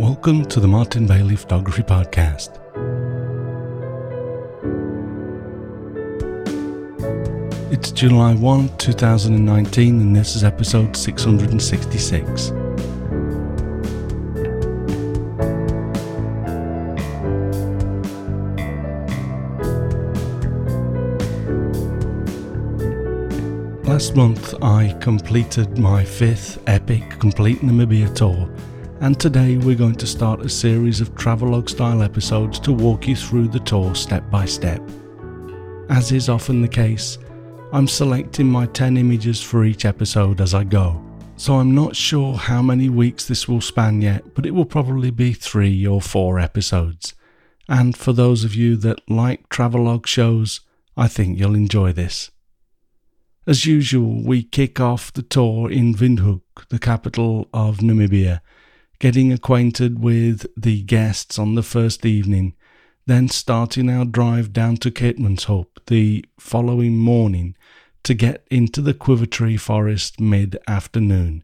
Welcome to the Martin Bailey Photography Podcast. It's July 1, 2019, and this is episode 666. Last month, I completed my fifth epic Complete Namibia tour, and today we're going to start a series of travelogue style episodes to walk you through the tour step by step. As is often the case, I'm selecting my 10 images for each episode as I go, so I'm not sure how many weeks this will span yet, but it will probably be three or four episodes. And for those of you that like travelogue shows, I think you'll enjoy this. As usual, we kick off the tour in Windhoek, the capital of Namibia, getting acquainted with the guests on the first evening, then starting our drive down to Keetmanshoop the following morning to get into the Quiver Tree Forest mid afternoon.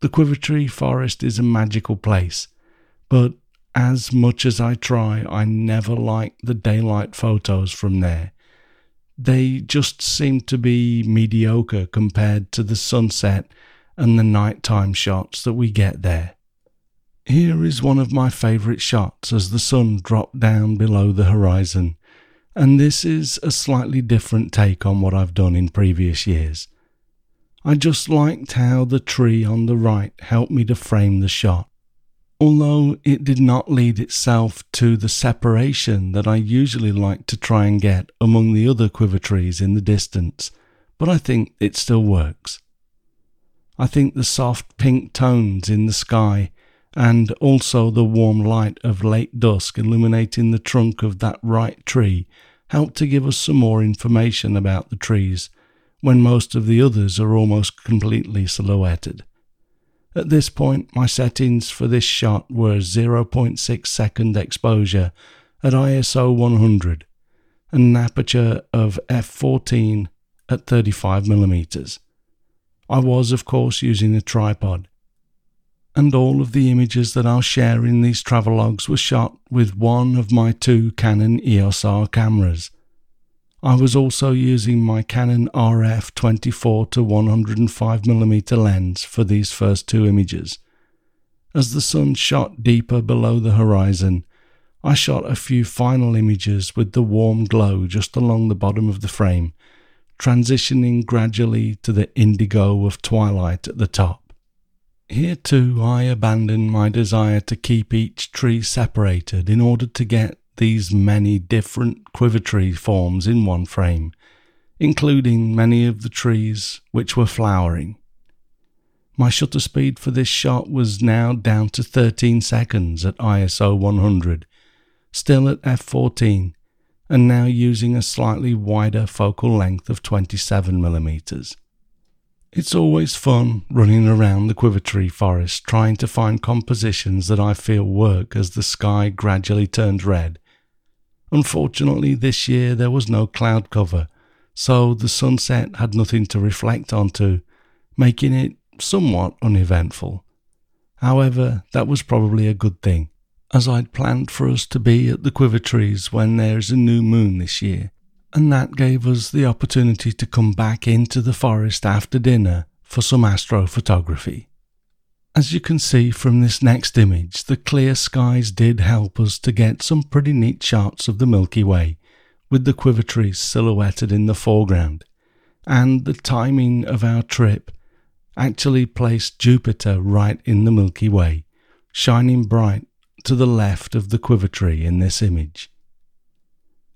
The Quiver Tree Forest is a magical place, but as much as I try, I never like the daylight photos from there they just seem to be mediocre compared to the sunset and the nighttime shots that we get there. Here is one of my favourite shots as the sun dropped down below the horizon, and this is a slightly different take on what I've done in previous years. I just liked how the tree on the right helped me to frame the shot although it did not lead itself to the separation that I usually like to try and get among the other quiver trees in the distance, but I think it still works. I think the soft pink tones in the sky and also the warm light of late dusk illuminating the trunk of that right tree help to give us some more information about the trees when most of the others are almost completely silhouetted. At this point, my settings for this shot were 0.6 second exposure at ISO 100 and an aperture of f14 at 35mm. I was, of course, using a tripod. And all of the images that I'll share in these travelogues were shot with one of my two Canon EOS R cameras I was also using my Canon RF 24 to 105mm lens for these first two images. As the sun shot deeper below the horizon, I shot a few final images with the warm glow just along the bottom of the frame, transitioning gradually to the indigo of twilight at the top. Here too I abandoned my desire to keep each tree separated in order to get these many different quiver tree forms in one frame, including many of the trees which were flowering. My shutter speed for this shot was now down to 13 seconds at ISO 100, still at f14, and now using a slightly wider focal length of 27mm. It's always fun running around the quiver tree forest trying to find compositions that I feel work as the sky gradually turns red Unfortunately, this year there was no cloud cover, so the sunset had nothing to reflect onto, making it somewhat uneventful. However, that was probably a good thing, as I'd planned for us to be at the Quiver Trees when there's a new moon this year, and that gave us the opportunity to come back into the forest after dinner for some astrophotography. As you can see from this next image, the clear skies did help us to get some pretty neat shots of the Milky Way, with the quiver trees silhouetted in the foreground. And the timing of our trip actually placed Jupiter right in the Milky Way, shining bright to the left of the quiver tree in this image.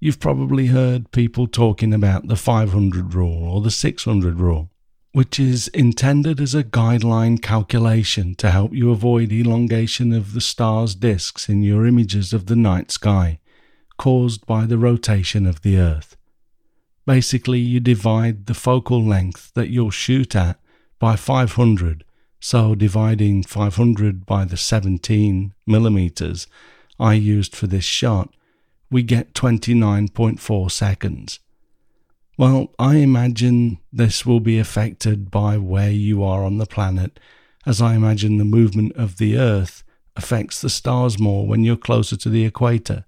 You've probably heard people talking about the 500 rule or the 600 rule which is intended as a guideline calculation to help you avoid elongation of the star's disks in your images of the night sky caused by the rotation of the Earth. Basically, you divide the focal length that you'll shoot at by 500, so dividing 500 by the 17 millimeters I used for this shot, we get 29.4 seconds. Well, I imagine this will be affected by where you are on the planet, as I imagine the movement of the Earth affects the stars more when you're closer to the equator.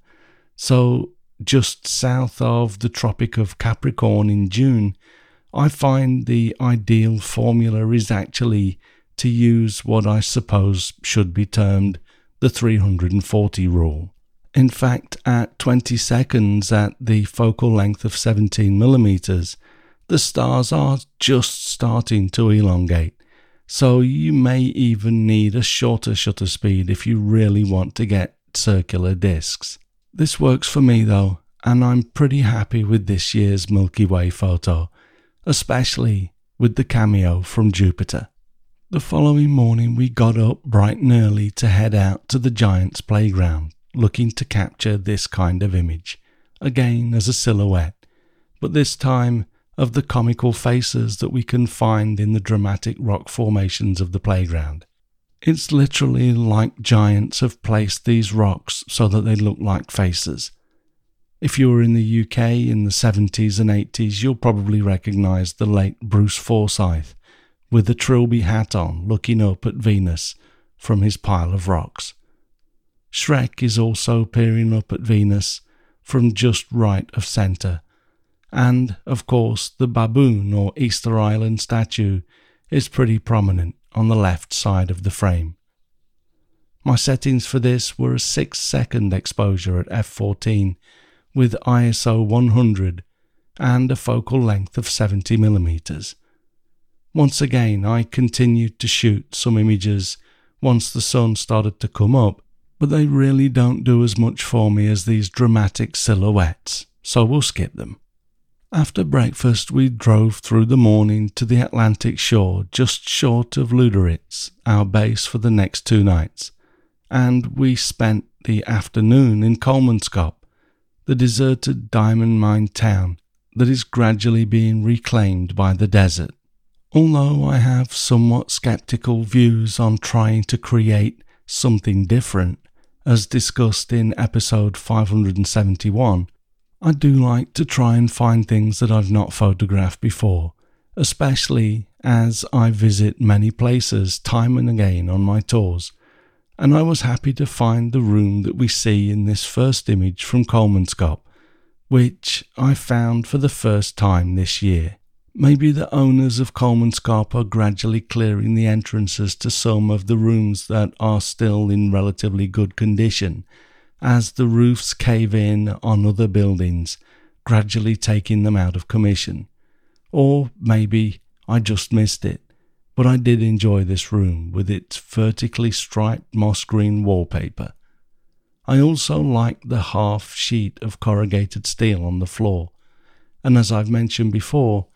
So, just south of the Tropic of Capricorn in June, I find the ideal formula is actually to use what I suppose should be termed the 340 rule. In fact, at 20 seconds at the focal length of 17 millimeters, the stars are just starting to elongate, so you may even need a shorter shutter speed if you really want to get circular disks. This works for me though, and I'm pretty happy with this year's Milky Way photo, especially with the cameo from Jupiter. The following morning, we got up bright and early to head out to the Giants playground, looking to capture this kind of image, again as a silhouette, but this time of the comical faces that we can find in the dramatic rock formations of the playground. It's literally like giants have placed these rocks so that they look like faces. If you were in the UK in the 70s and 80s, you'll probably recognise the late Bruce Forsyth with a trilby hat on looking up at Venus from his pile of rocks. Shrek is also peering up at Venus from just right of centre. And, of course, the baboon or Easter Island statue is pretty prominent on the left side of the frame. My settings for this were a 6 second exposure at f14 with ISO 100 and a focal length of 70 millimeters. Once again, I continued to shoot some images once the sun started to come up, but they really don't do as much for me as these dramatic silhouettes, so we'll skip them. After breakfast, we drove through the morning to the Atlantic shore just short of Lüderitz, our base for the next two nights, and we spent the afternoon in Kolmanskop, the deserted diamond mine town that is gradually being reclaimed by the desert. Although I have somewhat skeptical views on trying to create something different, as discussed in episode 571, I do like to try and find things that I've not photographed before, especially as I visit many places time and again on my tours and I was happy to find the room that we see in this first image from Kolmanskop, which I found for the first time this year. Maybe the owners of Kolmanskop are gradually clearing the entrances to some of the rooms that are still in relatively good condition, as the roofs cave in on other buildings, gradually taking them out of commission. Or maybe I just missed it but I did enjoy this room with its vertically striped moss green wallpaper. I also liked the half sheet of corrugated steel on the floor, and as I've mentioned before,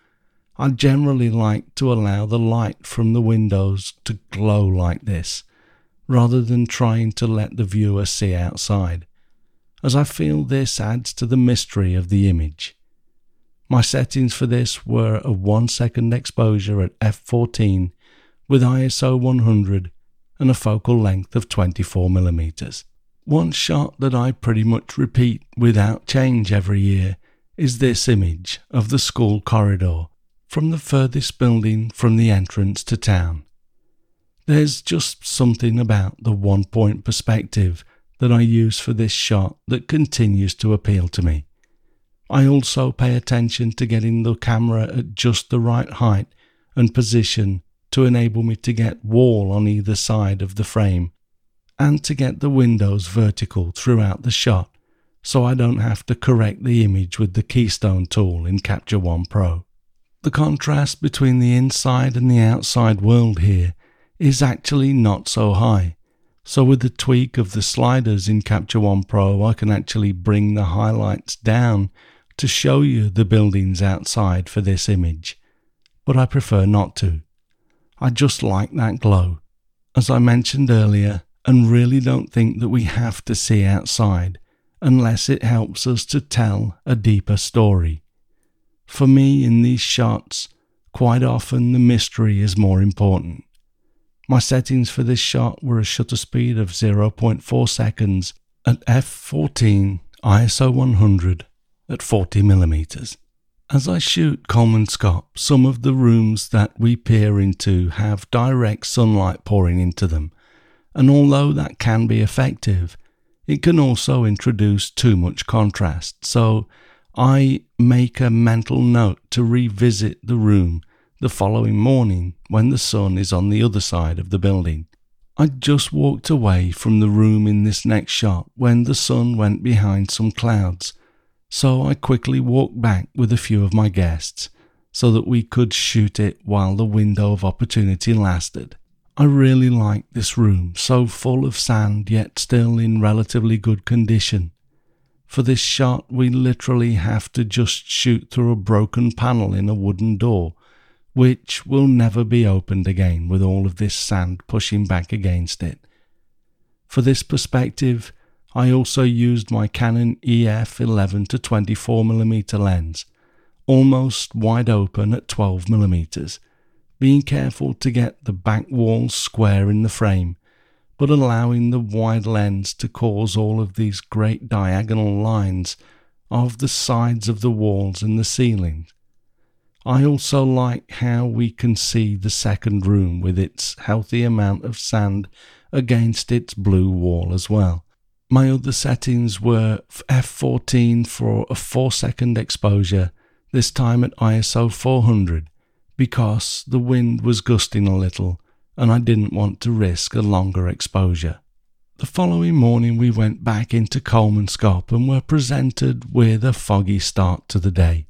I generally like to allow the light from the windows to glow like this, rather than trying to let the viewer see outside, as I feel this adds to the mystery of the image. My settings for this were a 1 second exposure at f14 with ISO 100 and a focal length of 24mm. One shot that I pretty much repeat without change every year is this image of the school corridor from the furthest building from the entrance to town. There's just something about the one point perspective that I use for this shot that continues to appeal to me. I also pay attention to getting the camera at just the right height and position to enable me to get wall on either side of the frame and to get the windows vertical throughout the shot so I don't have to correct the image with the keystone tool in Capture One Pro. The contrast between the inside and the outside world here is actually not so high. So with the tweak of the sliders in Capture One Pro, I can actually bring the highlights down to show you the buildings outside for this image, but I prefer not to. I just like that glow, as I mentioned earlier, and really don't think that we have to see outside unless it helps us to tell a deeper story. For me, in these shots, quite often the mystery is more important. My settings for this shot were a shutter speed of 0.4 seconds at f14 ISO 100 at 40 millimeters. As I shoot Kolmanskop, some of the rooms that we peer into have direct sunlight pouring into them, and although that can be effective, it can also introduce too much contrast. So I make a mental note to revisit the room the following morning when the sun is on the other side of the building. I just walked away from the room in this next shot when the sun went behind some clouds, so I quickly walked back with a few of my guests so that we could shoot it while the window of opportunity lasted. I really like this room, so full of sand yet still in relatively good condition. For this shot, we literally have to just shoot through a broken panel in a wooden door, which will never be opened again with all of this sand pushing back against it. For this perspective, I also used my Canon EF 11 to 24mm lens, almost wide open at 12mm being careful to get the back wall square in the frame, but allowing the wide lens to cause all of these great diagonal lines of the sides of the walls and the ceiling. I also like how we can see the second room with its healthy amount of sand against its blue wall as well. My other settings were f14 for a 4 second exposure, this time at ISO 400, because the wind was gusting a little and I didn't want to risk a longer exposure. The following morning, we went back into Kolmanskop and were presented with a foggy start to the day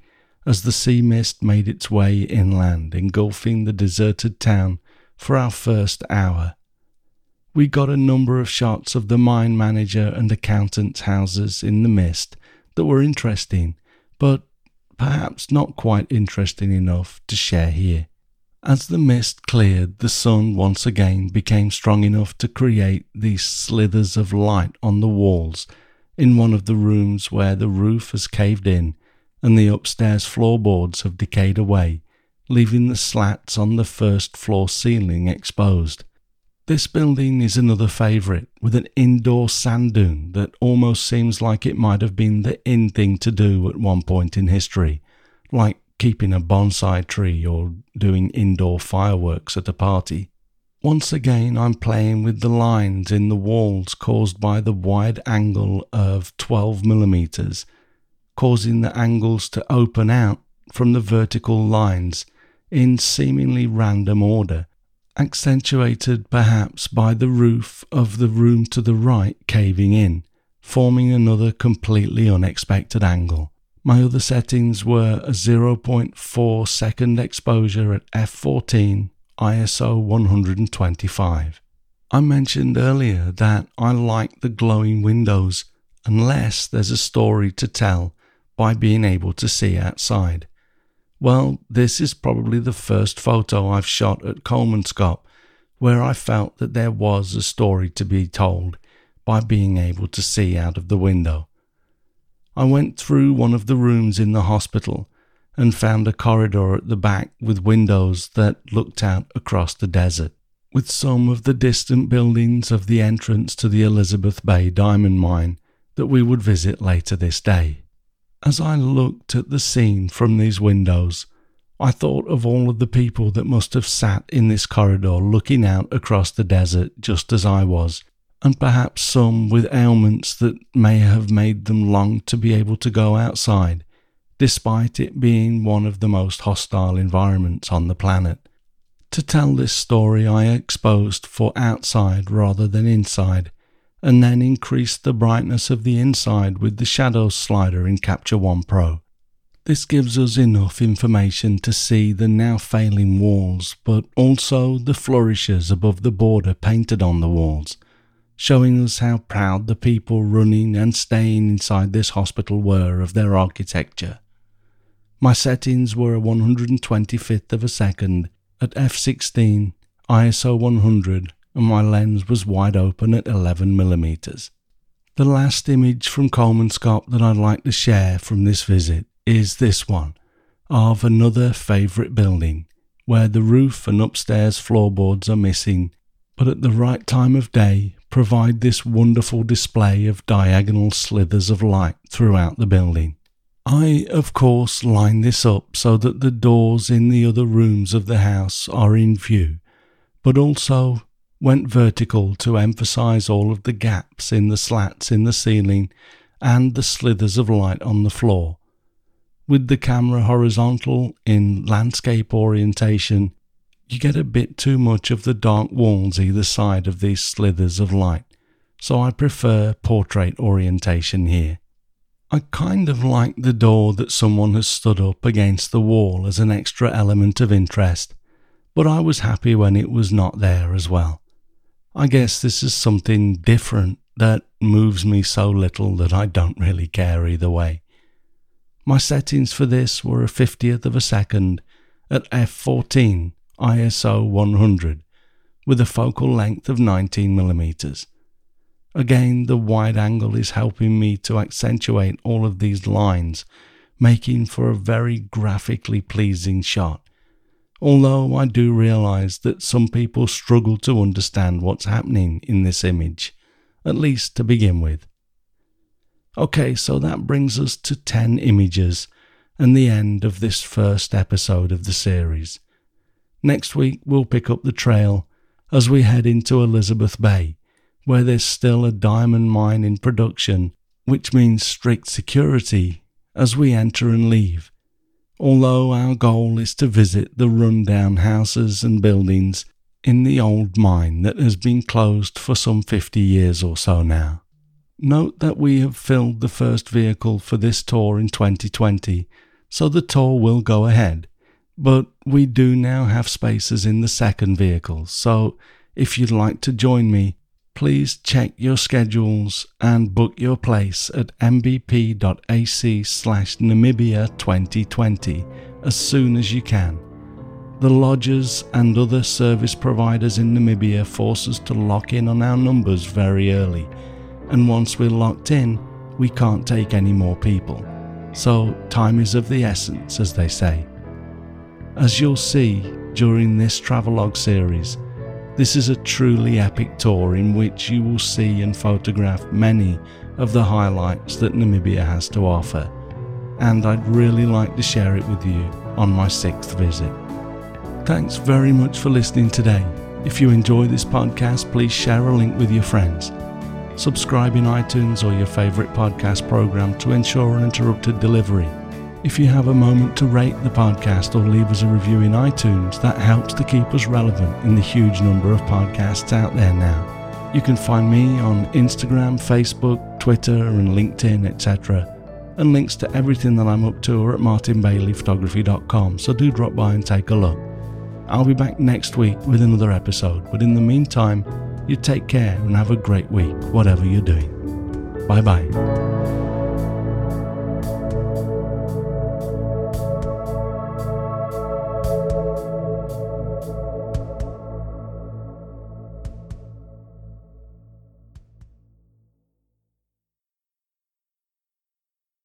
as the sea mist made its way inland, engulfing the deserted town for our first hour. We got a number of shots of the mine manager and accountant's houses in the mist that were interesting, but perhaps not quite interesting enough to share here. As the mist cleared, the sun once again became strong enough to create these slithers of light on the walls in one of the rooms where the roof has caved in and the upstairs floorboards have decayed away, leaving the slats on the first floor ceiling exposed. This building is another favourite, with an indoor sand dune that almost seems like it might have been the in thing to do at one point in history, like keeping a bonsai tree or doing indoor fireworks at a party. Once again, I'm playing with the lines in the walls caused by the wide angle of 12 millimeters, causing the angles to open out from the vertical lines in seemingly random order accentuated perhaps by the roof of the room to the right caving in, forming another completely unexpected angle. My other settings were a 0.4 second exposure at f14, ISO 125. I mentioned earlier that I like the glowing windows unless there's a story to tell by being able to see outside. Well, this is probably the first photo I've shot at Kolmanskop where I felt that there was a story to be told by being able to see out of the window. I went through one of the rooms in the hospital and found a corridor at the back with windows that looked out across the desert, with some of the distant buildings of the entrance to the Elizabeth Bay diamond mine that we would visit later this day. As I looked at the scene from these windows, I thought of all of the people that must have sat in this corridor looking out across the desert just as I was, and perhaps some with ailments that may have made them long to be able to go outside, despite it being one of the most hostile environments on the planet. To tell this story, I exposed for outside rather than inside, and then increased the brightness of the inside with the shadows slider in Capture One Pro. This gives us enough information to see the now failing walls, but also the flourishes above the border painted on the walls, showing us how proud the people running and staying inside this hospital were of their architecture. My settings were a 125th of a second at f16, ISO 100, and my lens was wide open at 11mm. The last image from Kolmanskop that I'd like to share from this visit is this one of another favourite building where the roof and upstairs floorboards are missing, but at the right time of day provide this wonderful display of diagonal slithers of light throughout the building. I, of course, line this up so that the doors in the other rooms of the house are in view, but also went vertical to emphasize all of the gaps in the slats in the ceiling and the slithers of light on the floor. With the camera horizontal in landscape orientation, you get a bit too much of the dark walls either side of these slithers of light, so I prefer portrait orientation here. I kind of like the door that someone has stood up against the wall as an extra element of interest, but I was happy when it was not there as well. I guess this is something different that moves me so little that I don't really care either way. My settings for this were a 50th of a second at f14 ISO 100 with a focal length of 19mm. Again, the wide angle is helping me to accentuate all of these lines, making for a very graphically pleasing shot although I do realize that some people struggle to understand what's happening in this image, at least to begin with. Okay, so that brings us to 10 images and the end of this first episode of the series. Next week, we'll pick up the trail as we head into Elizabeth Bay, where there's still a diamond mine in production, which means strict security as we enter and leave although our goal is to visit the run-down houses and buildings in the old mine that has been closed for some 50 years or so now. Note that we have filled the first vehicle for this tour in 2020, so the tour will go ahead. But we do now have spaces in the second vehicle, so if you'd like to join me, please check your schedules and book your place at mbp.ac slash Namibia 2020 as soon as you can. The lodges and other service providers in Namibia force us to lock in on our numbers very early, and once we're locked in, we can't take any more people. So, time is of the essence, as they say. As you'll see during this travelogue series, this is a truly epic tour in which you will see and photograph many of the highlights that Namibia has to offer, and I'd really like to share it with you on my sixth visit. Thanks very much for listening today. If you enjoy this podcast, please share a link with your friends. Subscribe in iTunes or your favourite podcast program to ensure uninterrupted delivery. If you have a moment to rate the podcast or leave us a review in iTunes, that helps to keep us relevant in the huge number of podcasts out there now. You can find me on Instagram, Facebook, Twitter, and LinkedIn, etc. And links to everything that I'm up to are at martinbaileyphotography.com, so do drop by and take a look. I'll be back next week with another episode, but in the meantime, you take care and have a great week, whatever you're doing. Bye bye.